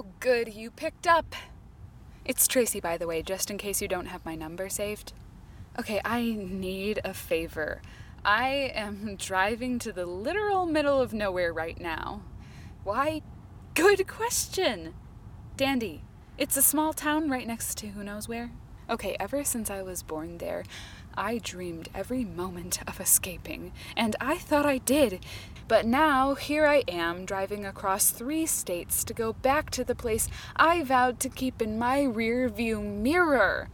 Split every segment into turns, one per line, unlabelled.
good you picked up. It's Tracy, by the way, just in case you don't have my number saved. Okay, I need a favor. I am driving to the literal middle of nowhere right now. Why? Good question! Dandy, it's a small town right next to who knows where. Okay, ever since I was born there, I dreamed every moment of escaping, and I thought I did. But now, here I am, driving across three states to go back to the place I vowed to keep in my rear view mirror.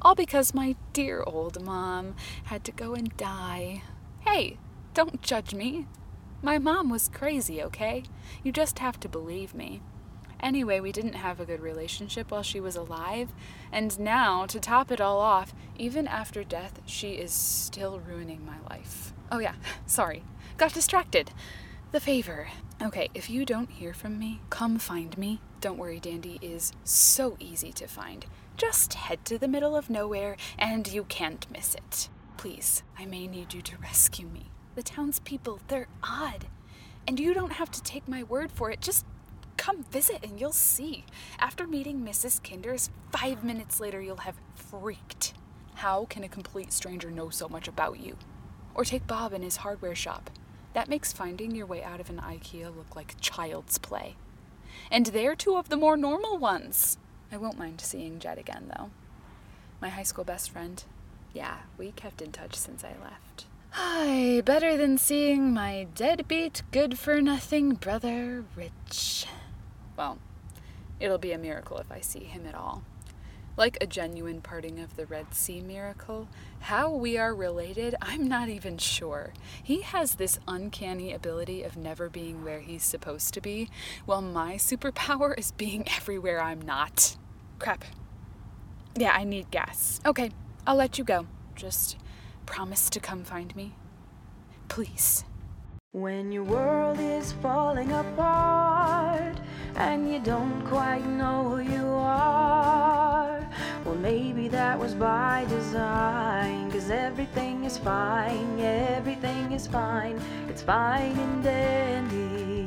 All because my dear old mom had to go and die. Hey, don't judge me. My mom was crazy, okay? You just have to believe me. Anyway, we didn't have a good relationship while she was alive, and now, to top it all off, even after death, she is still ruining my life. Oh, yeah, sorry. Got distracted. The favor. Okay, if you don't hear from me, come find me. Don't worry, Dandy is so easy to find. Just head to the middle of nowhere, and you can't miss it. Please, I may need you to rescue me. The townspeople, they're odd. And you don't have to take my word for it. Just come visit and you'll see. After meeting Mrs. Kinders, five minutes later you'll have freaked. How can a complete stranger know so much about you? Or take Bob in his hardware shop. That makes finding your way out of an IKEA look like child's play. And they're two of the more normal ones. I won't mind seeing Jed again, though. My high school best friend. Yeah, we kept in touch since I left. Hi, better than seeing my deadbeat, good for nothing brother, Rich. Well, it'll be a miracle if I see him at all. Like a genuine parting of the Red Sea miracle, how we are related, I'm not even sure. He has this uncanny ability of never being where he's supposed to be, while my superpower is being everywhere I'm not. Crap. Yeah, I need gas. Okay, I'll let you go. Just promise to come find me. Please.
When your world is falling apart and you don't quite know who you are, well, maybe that was by design. Cause everything is fine, everything is fine, it's fine and dandy.